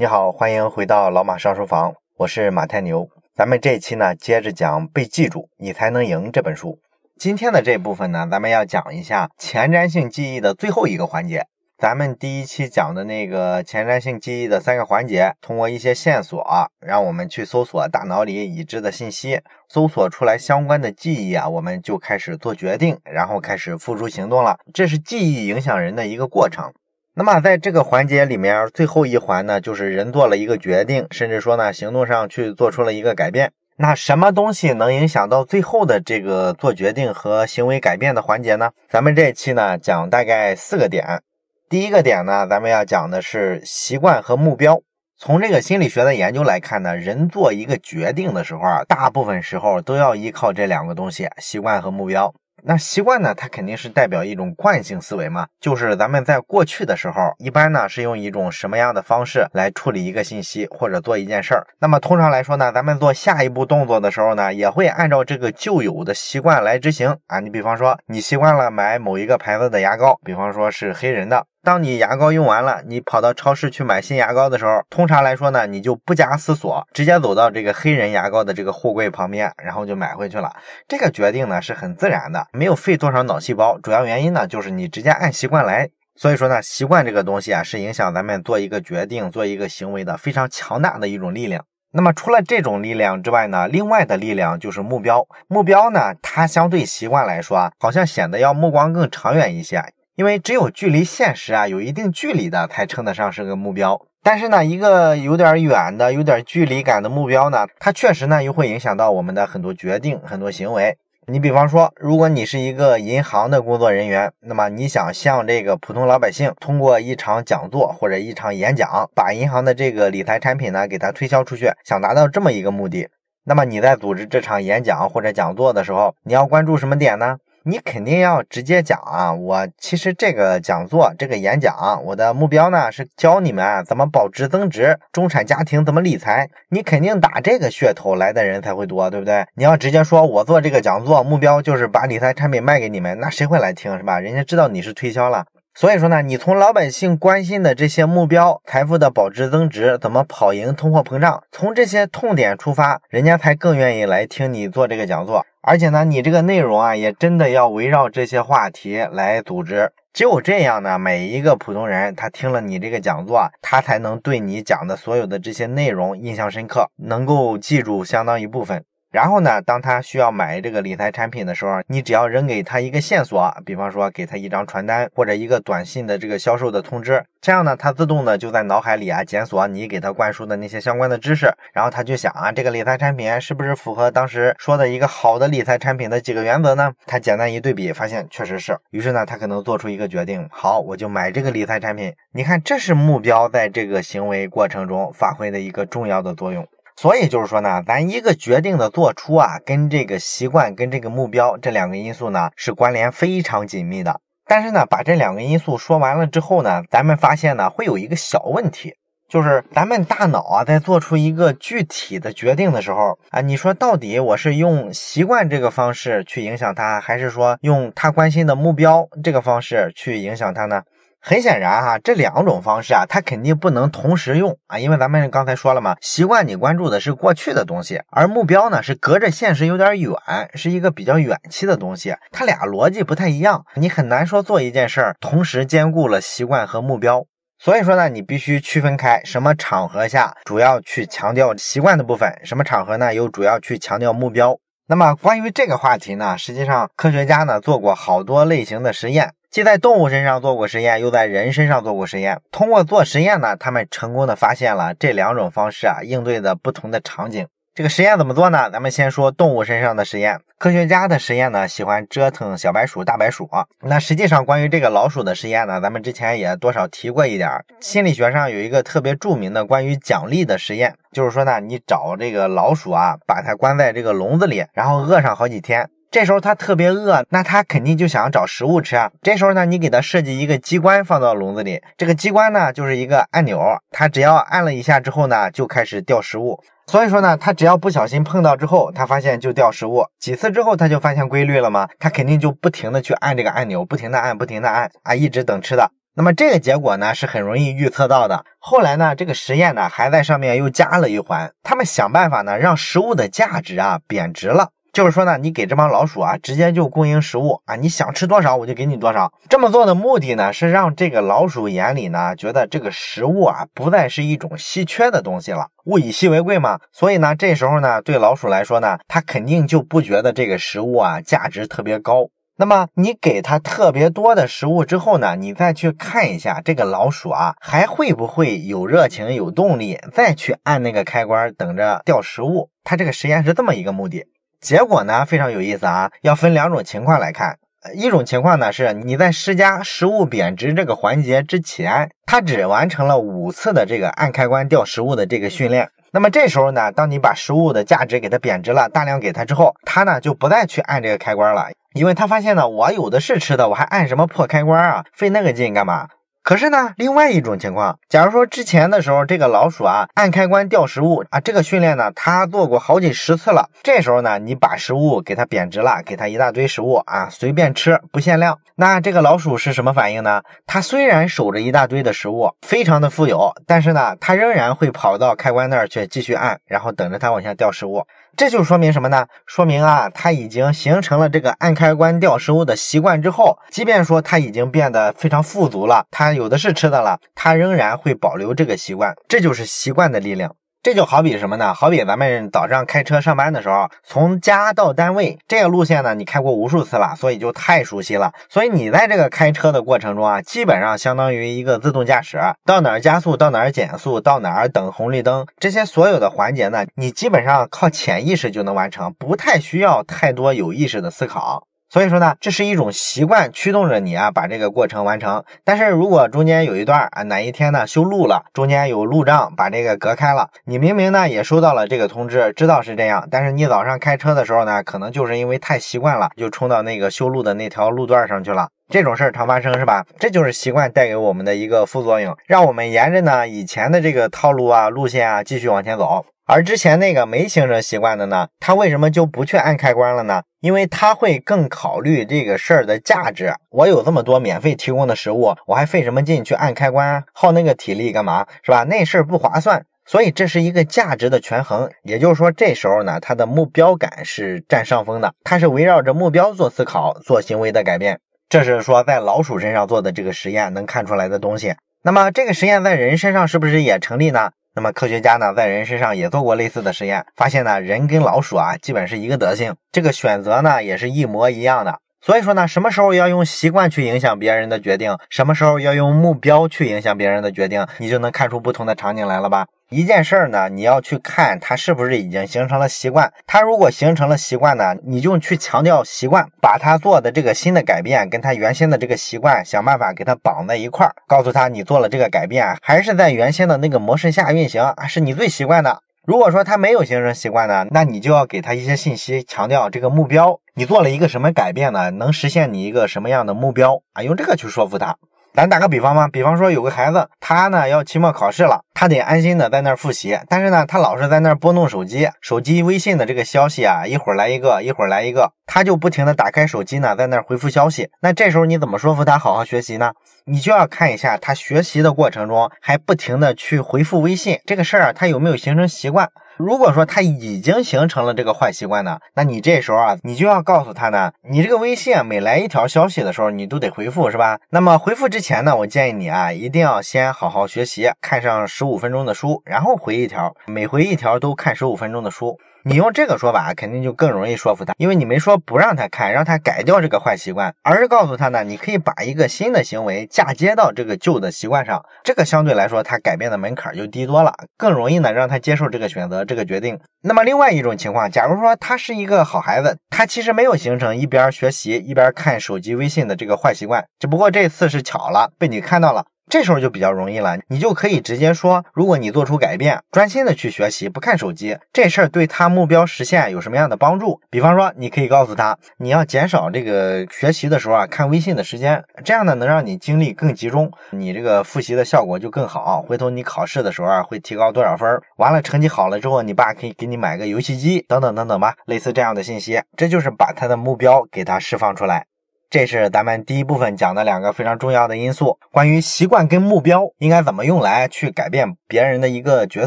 你好，欢迎回到老马上书房，我是马太牛。咱们这一期呢，接着讲《被记住你才能赢》这本书。今天的这部分呢，咱们要讲一下前瞻性记忆的最后一个环节。咱们第一期讲的那个前瞻性记忆的三个环节，通过一些线索，让我们去搜索大脑里已知的信息，搜索出来相关的记忆啊，我们就开始做决定，然后开始付诸行动了。这是记忆影响人的一个过程。那么在这个环节里面，最后一环呢，就是人做了一个决定，甚至说呢，行动上去做出了一个改变。那什么东西能影响到最后的这个做决定和行为改变的环节呢？咱们这期呢，讲大概四个点。第一个点呢，咱们要讲的是习惯和目标。从这个心理学的研究来看呢，人做一个决定的时候啊，大部分时候都要依靠这两个东西：习惯和目标。那习惯呢？它肯定是代表一种惯性思维嘛，就是咱们在过去的时候，一般呢是用一种什么样的方式来处理一个信息或者做一件事儿。那么通常来说呢，咱们做下一步动作的时候呢，也会按照这个旧有的习惯来执行啊。你比方说，你习惯了买某一个牌子的牙膏，比方说是黑人的。当你牙膏用完了，你跑到超市去买新牙膏的时候，通常来说呢，你就不加思索，直接走到这个黑人牙膏的这个货柜旁边，然后就买回去了。这个决定呢是很自然的，没有费多少脑细胞。主要原因呢就是你直接按习惯来。所以说呢，习惯这个东西啊，是影响咱们做一个决定、做一个行为的非常强大的一种力量。那么除了这种力量之外呢，另外的力量就是目标。目标呢，它相对习惯来说啊，好像显得要目光更长远一些。因为只有距离现实啊有一定距离的，才称得上是个目标。但是呢，一个有点远的、有点距离感的目标呢，它确实呢又会影响到我们的很多决定、很多行为。你比方说，如果你是一个银行的工作人员，那么你想向这个普通老百姓通过一场讲座或者一场演讲，把银行的这个理财产品呢给它推销出去，想达到这么一个目的，那么你在组织这场演讲或者讲座的时候，你要关注什么点呢？你肯定要直接讲啊！我其实这个讲座、这个演讲，我的目标呢是教你们怎么保值增值，中产家庭怎么理财。你肯定打这个噱头来的人才会多，对不对？你要直接说我做这个讲座目标就是把理财产品卖给你们，那谁会来听是吧？人家知道你是推销了。所以说呢，你从老百姓关心的这些目标，财富的保值增值，怎么跑赢通货膨胀，从这些痛点出发，人家才更愿意来听你做这个讲座。而且呢，你这个内容啊，也真的要围绕这些话题来组织。只有这样呢，每一个普通人他听了你这个讲座，他才能对你讲的所有的这些内容印象深刻，能够记住相当一部分。然后呢，当他需要买这个理财产品的时候，你只要扔给他一个线索，比方说给他一张传单或者一个短信的这个销售的通知，这样呢，他自动的就在脑海里啊检索你给他灌输的那些相关的知识，然后他就想啊，这个理财产品是不是符合当时说的一个好的理财产品的几个原则呢？他简单一对比，发现确实是，于是呢，他可能做出一个决定，好，我就买这个理财产品。你看，这是目标在这个行为过程中发挥的一个重要的作用。所以就是说呢，咱一个决定的做出啊，跟这个习惯、跟这个目标这两个因素呢，是关联非常紧密的。但是呢，把这两个因素说完了之后呢，咱们发现呢，会有一个小问题，就是咱们大脑啊，在做出一个具体的决定的时候啊，你说到底我是用习惯这个方式去影响他，还是说用他关心的目标这个方式去影响他呢？很显然哈，这两种方式啊，它肯定不能同时用啊，因为咱们刚才说了嘛，习惯你关注的是过去的东西，而目标呢是隔着现实有点远，是一个比较远期的东西，它俩逻辑不太一样，你很难说做一件事儿同时兼顾了习惯和目标。所以说呢，你必须区分开什么场合下主要去强调习惯的部分，什么场合呢又主要去强调目标。那么关于这个话题呢，实际上科学家呢做过好多类型的实验。既在动物身上做过实验，又在人身上做过实验。通过做实验呢，他们成功的发现了这两种方式啊应对的不同的场景。这个实验怎么做呢？咱们先说动物身上的实验。科学家的实验呢，喜欢折腾小白鼠、大白鼠。那实际上关于这个老鼠的实验呢，咱们之前也多少提过一点。心理学上有一个特别著名的关于奖励的实验，就是说呢，你找这个老鼠啊，把它关在这个笼子里，然后饿上好几天。这时候它特别饿，那它肯定就想找食物吃啊。这时候呢，你给它设计一个机关放到笼子里，这个机关呢就是一个按钮，它只要按了一下之后呢，就开始掉食物。所以说呢，它只要不小心碰到之后，它发现就掉食物。几次之后，它就发现规律了吗？它肯定就不停的去按这个按钮，不停的按，不停的按啊，一直等吃的。那么这个结果呢是很容易预测到的。后来呢，这个实验呢还在上面又加了一环，他们想办法呢让食物的价值啊贬值了。就是说呢，你给这帮老鼠啊直接就供应食物啊，你想吃多少我就给你多少。这么做的目的呢是让这个老鼠眼里呢觉得这个食物啊不再是一种稀缺的东西了，物以稀为贵嘛。所以呢，这时候呢对老鼠来说呢，它肯定就不觉得这个食物啊价值特别高。那么你给它特别多的食物之后呢，你再去看一下这个老鼠啊，还会不会有热情、有动力再去按那个开关等着掉食物？它这个实验是这么一个目的。结果呢非常有意思啊，要分两种情况来看。一种情况呢是你在施加食物贬值这个环节之前，它只完成了五次的这个按开关掉食物的这个训练。那么这时候呢，当你把食物的价值给它贬值了，大量给它之后，它呢就不再去按这个开关了。因为他发现呢，我有的是吃的，我还按什么破开关啊？费那个劲干嘛？可是呢，另外一种情况，假如说之前的时候，这个老鼠啊按开关掉食物啊，这个训练呢，它做过好几十次了。这时候呢，你把食物给它贬值了，给它一大堆食物啊，随便吃不限量。那这个老鼠是什么反应呢？它虽然守着一大堆的食物，非常的富有，但是呢，它仍然会跑到开关那儿去继续按，然后等着它往下掉食物。这就说明什么呢？说明啊，他已经形成了这个按开关掉食物的习惯之后，即便说他已经变得非常富足了，他有的是吃的了，他仍然会保留这个习惯。这就是习惯的力量。这就好比什么呢？好比咱们早上开车上班的时候，从家到单位这个路线呢，你开过无数次了，所以就太熟悉了。所以你在这个开车的过程中啊，基本上相当于一个自动驾驶，到哪儿加速，到哪儿减速，到哪儿等红绿灯，这些所有的环节呢，你基本上靠潜意识就能完成，不太需要太多有意识的思考。所以说呢，这是一种习惯驱动着你啊，把这个过程完成。但是如果中间有一段啊，哪一天呢修路了，中间有路障把这个隔开了，你明明呢也收到了这个通知，知道是这样，但是你早上开车的时候呢，可能就是因为太习惯了，就冲到那个修路的那条路段上去了。这种事儿常发生是吧？这就是习惯带给我们的一个副作用，让我们沿着呢以前的这个套路啊、路线啊继续往前走。而之前那个没形成习惯的呢，他为什么就不去按开关了呢？因为他会更考虑这个事儿的价值。我有这么多免费提供的食物，我还费什么劲去按开关，耗那个体力干嘛？是吧？那事儿不划算。所以这是一个价值的权衡。也就是说，这时候呢，他的目标感是占上风的，他是围绕着目标做思考、做行为的改变。这是说在老鼠身上做的这个实验能看出来的东西。那么这个实验在人身上是不是也成立呢？那么科学家呢，在人身上也做过类似的实验，发现呢，人跟老鼠啊，基本是一个德性，这个选择呢，也是一模一样的。所以说呢，什么时候要用习惯去影响别人的决定，什么时候要用目标去影响别人的决定，你就能看出不同的场景来了吧？一件事儿呢，你要去看它是不是已经形成了习惯。它如果形成了习惯呢，你就去强调习惯，把它做的这个新的改变跟它原先的这个习惯想办法给它绑在一块儿，告诉他你做了这个改变，还是在原先的那个模式下运行，是你最习惯的。如果说他没有形成习惯呢，那你就要给他一些信息，强调这个目标，你做了一个什么改变呢？能实现你一个什么样的目标啊？用这个去说服他。咱打个比方吧，比方说有个孩子，他呢要期末考试了，他得安心的在那儿复习，但是呢，他老是在那儿拨弄手机，手机微信的这个消息啊，一会儿来一个，一会儿来一个，他就不停的打开手机呢，在那儿回复消息。那这时候你怎么说服他好好学习呢？你就要看一下他学习的过程中还不停的去回复微信这个事儿，他有没有形成习惯？如果说他已经形成了这个坏习惯呢，那你这时候啊，你就要告诉他呢，你这个微信每来一条消息的时候，你都得回复，是吧？那么回复之前呢，我建议你啊，一定要先好好学习，看上十五分钟的书，然后回一条，每回一条都看十五分钟的书。你用这个说法，肯定就更容易说服他，因为你没说不让他看，让他改掉这个坏习惯，而是告诉他呢，你可以把一个新的行为嫁接到这个旧的习惯上，这个相对来说他改变的门槛就低多了，更容易呢让他接受这个选择、这个决定。那么另外一种情况，假如说他是一个好孩子，他其实没有形成一边学习一边看手机微信的这个坏习惯，只不过这次是巧了，被你看到了。这时候就比较容易了，你就可以直接说，如果你做出改变，专心的去学习，不看手机，这事儿对他目标实现有什么样的帮助？比方说，你可以告诉他，你要减少这个学习的时候啊看微信的时间，这样呢能让你精力更集中，你这个复习的效果就更好。回头你考试的时候啊会提高多少分？完了成绩好了之后，你爸可以给你买个游戏机，等等等等吧，类似这样的信息，这就是把他的目标给他释放出来。这是咱们第一部分讲的两个非常重要的因素，关于习惯跟目标应该怎么用来去改变别人的一个决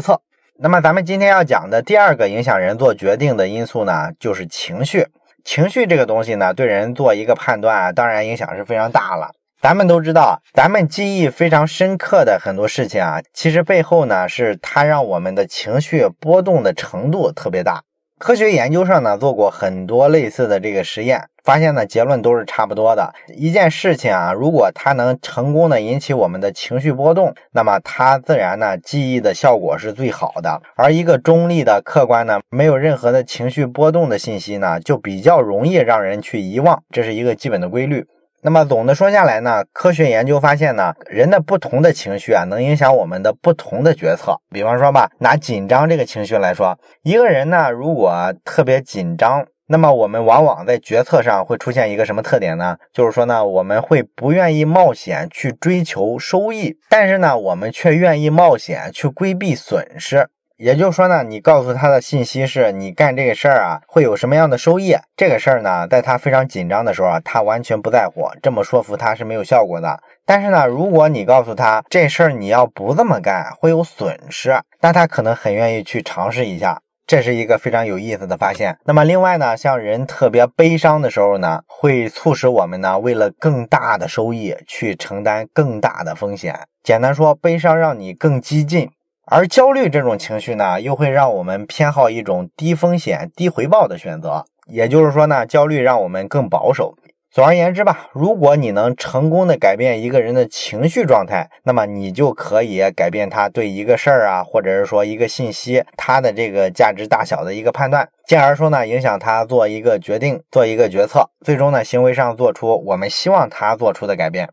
策。那么咱们今天要讲的第二个影响人做决定的因素呢，就是情绪。情绪这个东西呢，对人做一个判断，当然影响是非常大了。咱们都知道，咱们记忆非常深刻的很多事情啊，其实背后呢，是它让我们的情绪波动的程度特别大。科学研究上呢做过很多类似的这个实验，发现呢结论都是差不多的。一件事情啊，如果它能成功的引起我们的情绪波动，那么它自然呢记忆的效果是最好的。而一个中立的、客观呢，没有任何的情绪波动的信息呢，就比较容易让人去遗忘，这是一个基本的规律。那么总的说下来呢，科学研究发现呢，人的不同的情绪啊，能影响我们的不同的决策。比方说吧，拿紧张这个情绪来说，一个人呢，如果特别紧张，那么我们往往在决策上会出现一个什么特点呢？就是说呢，我们会不愿意冒险去追求收益，但是呢，我们却愿意冒险去规避损失。也就是说呢，你告诉他的信息是你干这个事儿啊会有什么样的收益？这个事儿呢，在他非常紧张的时候啊，他完全不在乎，这么说服他是没有效果的。但是呢，如果你告诉他这事儿你要不这么干会有损失，那他可能很愿意去尝试一下。这是一个非常有意思的发现。那么另外呢，像人特别悲伤的时候呢，会促使我们呢为了更大的收益去承担更大的风险。简单说，悲伤让你更激进。而焦虑这种情绪呢，又会让我们偏好一种低风险、低回报的选择。也就是说呢，焦虑让我们更保守。总而言之吧，如果你能成功的改变一个人的情绪状态，那么你就可以改变他对一个事儿啊，或者是说一个信息，他的这个价值大小的一个判断，进而说呢，影响他做一个决定、做一个决策，最终呢，行为上做出我们希望他做出的改变。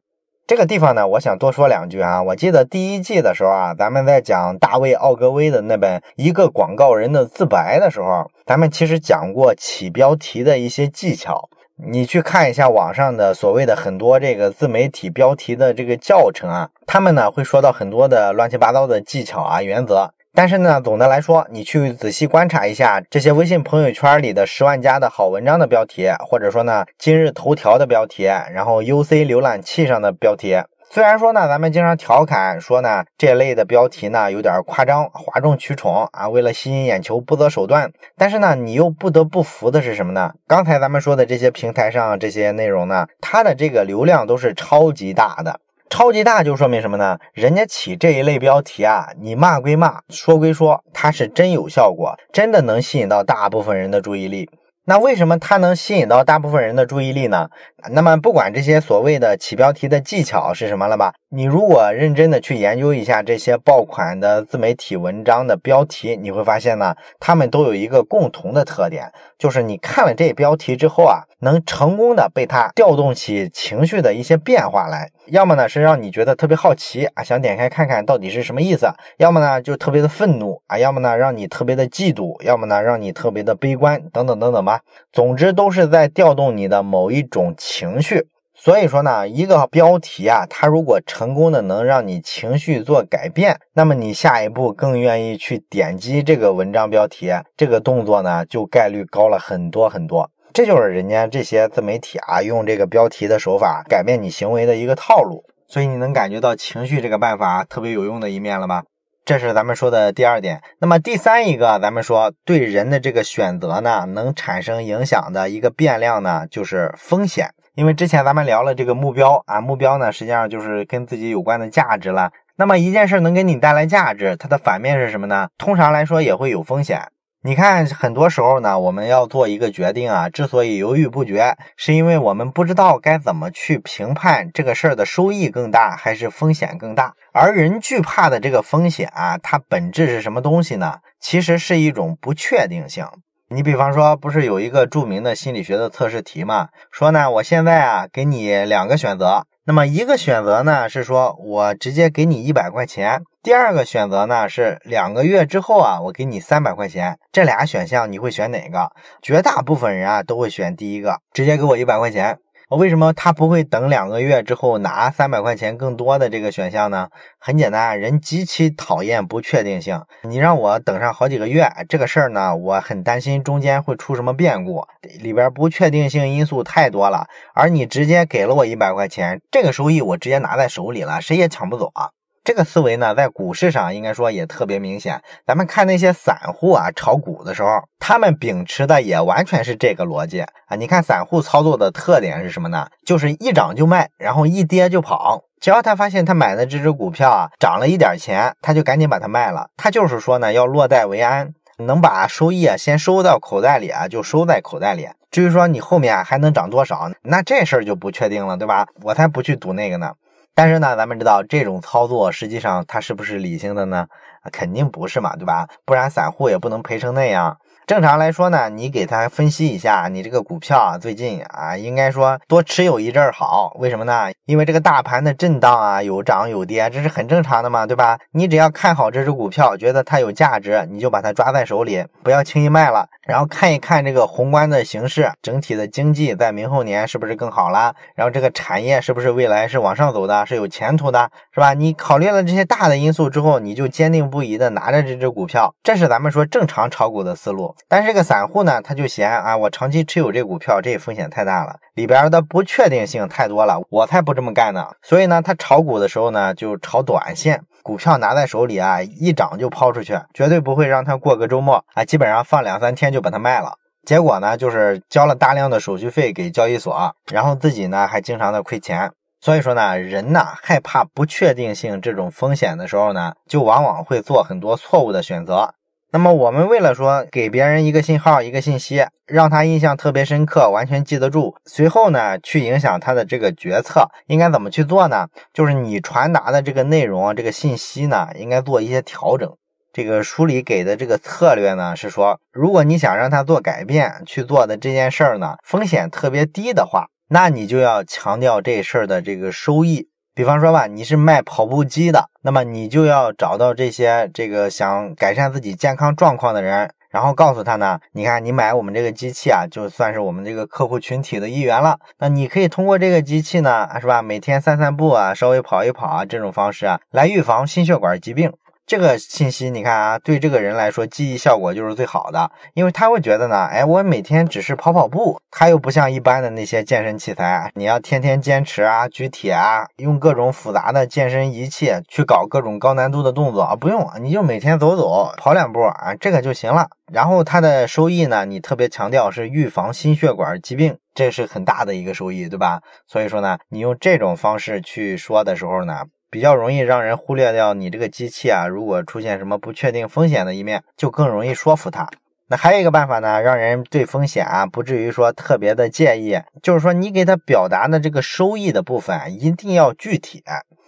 这个地方呢，我想多说两句啊。我记得第一季的时候啊，咱们在讲大卫·奥格威的那本《一个广告人的自白》的时候，咱们其实讲过起标题的一些技巧。你去看一下网上的所谓的很多这个自媒体标题的这个教程啊，他们呢会说到很多的乱七八糟的技巧啊、原则。但是呢，总的来说，你去仔细观察一下这些微信朋友圈里的十万加的好文章的标题，或者说呢今日头条的标题，然后 UC 浏览器上的标题，虽然说呢咱们经常调侃说呢这类的标题呢有点夸张、哗众取宠啊，为了吸引眼球不择手段，但是呢你又不得不服的是什么呢？刚才咱们说的这些平台上这些内容呢，它的这个流量都是超级大的。超级大就说明什么呢？人家起这一类标题啊，你骂归骂，说归说，它是真有效果，真的能吸引到大部分人的注意力。那为什么它能吸引到大部分人的注意力呢？那么不管这些所谓的起标题的技巧是什么了吧，你如果认真的去研究一下这些爆款的自媒体文章的标题，你会发现呢，他们都有一个共同的特点，就是你看了这标题之后啊，能成功的被它调动起情绪的一些变化来。要么呢是让你觉得特别好奇啊，想点开看看到底是什么意思；要么呢就特别的愤怒啊；要么呢让你特别的嫉妒；要么呢让你特别的悲观，等等等等吧。总之都是在调动你的某一种情绪。所以说呢，一个标题啊，它如果成功的能让你情绪做改变，那么你下一步更愿意去点击这个文章标题，这个动作呢就概率高了很多很多。这就是人家这些自媒体啊，用这个标题的手法改变你行为的一个套路。所以你能感觉到情绪这个办法特别有用的一面了吧？这是咱们说的第二点。那么第三一个，咱们说对人的这个选择呢，能产生影响的一个变量呢，就是风险。因为之前咱们聊了这个目标啊，目标呢实际上就是跟自己有关的价值了。那么一件事能给你带来价值，它的反面是什么呢？通常来说也会有风险。你看，很多时候呢，我们要做一个决定啊，之所以犹豫不决，是因为我们不知道该怎么去评判这个事儿的收益更大还是风险更大。而人惧怕的这个风险啊，它本质是什么东西呢？其实是一种不确定性。你比方说，不是有一个著名的心理学的测试题吗？说呢，我现在啊，给你两个选择。那么一个选择呢是说我直接给你一百块钱，第二个选择呢是两个月之后啊我给你三百块钱，这俩选项你会选哪个？绝大部分人啊都会选第一个，直接给我一百块钱。我为什么他不会等两个月之后拿三百块钱更多的这个选项呢？很简单，人极其讨厌不确定性。你让我等上好几个月，这个事儿呢，我很担心中间会出什么变故，里边不确定性因素太多了。而你直接给了我一百块钱，这个收益我直接拿在手里了，谁也抢不走啊。这个思维呢，在股市上应该说也特别明显。咱们看那些散户啊，炒股的时候，他们秉持的也完全是这个逻辑啊。你看散户操作的特点是什么呢？就是一涨就卖，然后一跌就跑。只要他发现他买的这只股票啊涨了一点钱，他就赶紧把它卖了。他就是说呢，要落袋为安，能把收益啊先收到口袋里啊，就收在口袋里。至于说你后面还能涨多少，那这事儿就不确定了，对吧？我才不去赌那个呢。但是呢，咱们知道这种操作实际上它是不是理性的呢？肯定不是嘛，对吧？不然散户也不能赔成那样。正常来说呢，你给他分析一下，你这个股票啊，最近啊，应该说多持有一阵儿好。为什么呢？因为这个大盘的震荡啊，有涨有跌，这是很正常的嘛，对吧？你只要看好这只股票，觉得它有价值，你就把它抓在手里，不要轻易卖了。然后看一看这个宏观的形势，整体的经济在明后年是不是更好了？然后这个产业是不是未来是往上走的，是有前途的，是吧？你考虑了这些大的因素之后，你就坚定不移的拿着这只股票，这是咱们说正常炒股的思路。但是这个散户呢，他就嫌啊，我长期持有这股票，这风险太大了，里边的不确定性太多了，我才不这么干呢。所以呢，他炒股的时候呢，就炒短线，股票拿在手里啊，一涨就抛出去，绝对不会让他过个周末啊，基本上放两三天就把它卖了。结果呢，就是交了大量的手续费给交易所，然后自己呢还经常的亏钱。所以说呢，人呢害怕不确定性这种风险的时候呢，就往往会做很多错误的选择。那么我们为了说给别人一个信号、一个信息，让他印象特别深刻、完全记得住，随后呢去影响他的这个决策，应该怎么去做呢？就是你传达的这个内容、这个信息呢，应该做一些调整。这个书里给的这个策略呢，是说，如果你想让他做改变，去做的这件事儿呢，风险特别低的话，那你就要强调这事儿的这个收益。比方说吧，你是卖跑步机的，那么你就要找到这些这个想改善自己健康状况的人，然后告诉他呢，你看你买我们这个机器啊，就算是我们这个客户群体的一员了。那你可以通过这个机器呢，是吧？每天散散步啊，稍微跑一跑啊，这种方式啊，来预防心血管疾病。这个信息你看啊，对这个人来说记忆效果就是最好的，因为他会觉得呢，哎，我每天只是跑跑步，他又不像一般的那些健身器材，你要天天坚持啊、举铁啊，用各种复杂的健身仪器去搞各种高难度的动作啊，不用，你就每天走走、跑两步啊，这个就行了。然后它的收益呢，你特别强调是预防心血管疾病，这是很大的一个收益，对吧？所以说呢，你用这种方式去说的时候呢。比较容易让人忽略掉你这个机器啊，如果出现什么不确定风险的一面，就更容易说服他。那还有一个办法呢，让人对风险啊不至于说特别的介意，就是说你给他表达的这个收益的部分一定要具体。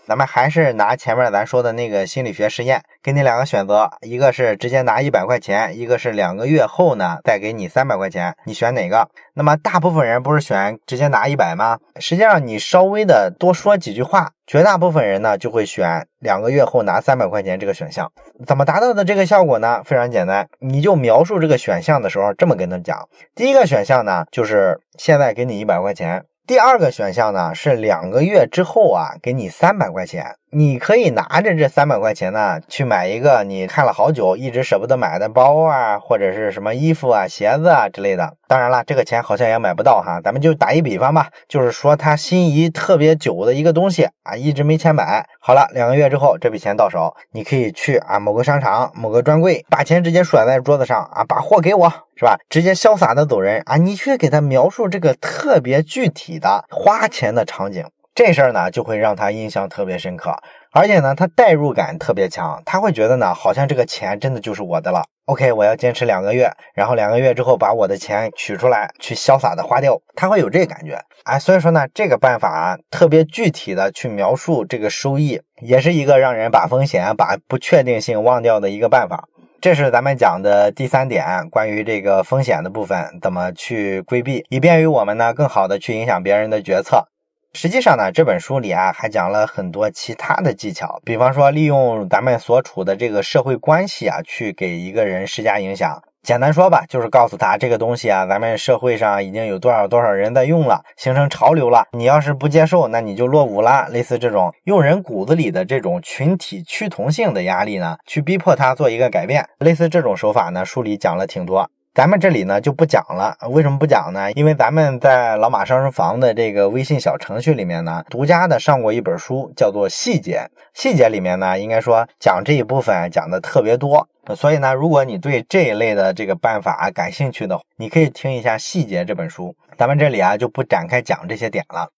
咱们还是拿前面咱说的那个心理学实验，给你两个选择，一个是直接拿一百块钱，一个是两个月后呢再给你三百块钱，你选哪个？那么大部分人不是选直接拿一百吗？实际上你稍微的多说几句话，绝大部分人呢就会选两个月后拿三百块钱这个选项。怎么达到的这个效果呢？非常简单，你就描述这个选项的时候这么跟他讲：第一个选项呢就是现在给你一百块钱。第二个选项呢是两个月之后啊，给你三百块钱。你可以拿着这三百块钱呢，去买一个你看了好久、一直舍不得买的包啊，或者是什么衣服啊、鞋子啊之类的。当然了，这个钱好像也买不到哈。咱们就打一比方吧，就是说他心仪特别久的一个东西啊，一直没钱买。好了，两个月之后这笔钱到手，你可以去啊某个商场、某个专柜，把钱直接甩在桌子上啊，把货给我，是吧？直接潇洒的走人啊！你去给他描述这个特别具体的花钱的场景。这事儿呢，就会让他印象特别深刻，而且呢，他代入感特别强，他会觉得呢，好像这个钱真的就是我的了。OK，我要坚持两个月，然后两个月之后把我的钱取出来，去潇洒的花掉，他会有这感觉。哎，所以说呢，这个办法啊，特别具体的去描述这个收益，也是一个让人把风险、把不确定性忘掉的一个办法。这是咱们讲的第三点，关于这个风险的部分，怎么去规避，以便于我们呢，更好的去影响别人的决策。实际上呢，这本书里啊还讲了很多其他的技巧，比方说利用咱们所处的这个社会关系啊，去给一个人施加影响。简单说吧，就是告诉他这个东西啊，咱们社会上已经有多少多少人在用了，形成潮流了。你要是不接受，那你就落伍了。类似这种用人骨子里的这种群体趋同性的压力呢，去逼迫他做一个改变。类似这种手法呢，书里讲了挺多。咱们这里呢就不讲了，为什么不讲呢？因为咱们在老马上书房的这个微信小程序里面呢，独家的上过一本书，叫做《细节》。细节里面呢，应该说讲这一部分讲的特别多。所以呢，如果你对这一类的这个办法感兴趣的，你可以听一下《细节》这本书。咱们这里啊就不展开讲这些点了。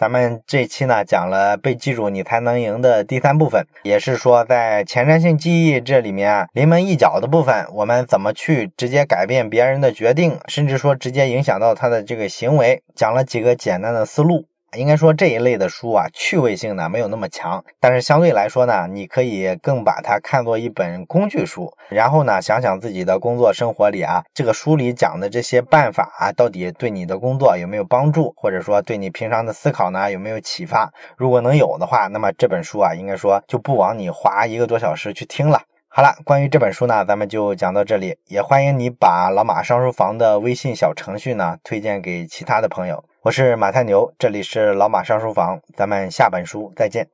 咱们这期呢讲了被记住你才能赢的第三部分，也是说在前瞻性记忆这里面临门一脚的部分，我们怎么去直接改变别人的决定，甚至说直接影响到他的这个行为，讲了几个简单的思路。应该说这一类的书啊，趣味性呢没有那么强，但是相对来说呢，你可以更把它看作一本工具书，然后呢想想自己的工作生活里啊，这个书里讲的这些办法啊，到底对你的工作有没有帮助，或者说对你平常的思考呢有没有启发？如果能有的话，那么这本书啊，应该说就不枉你花一个多小时去听了。好了，关于这本书呢，咱们就讲到这里，也欢迎你把老马上书房的微信小程序呢推荐给其他的朋友。我是马太牛，这里是老马上书房，咱们下本书再见。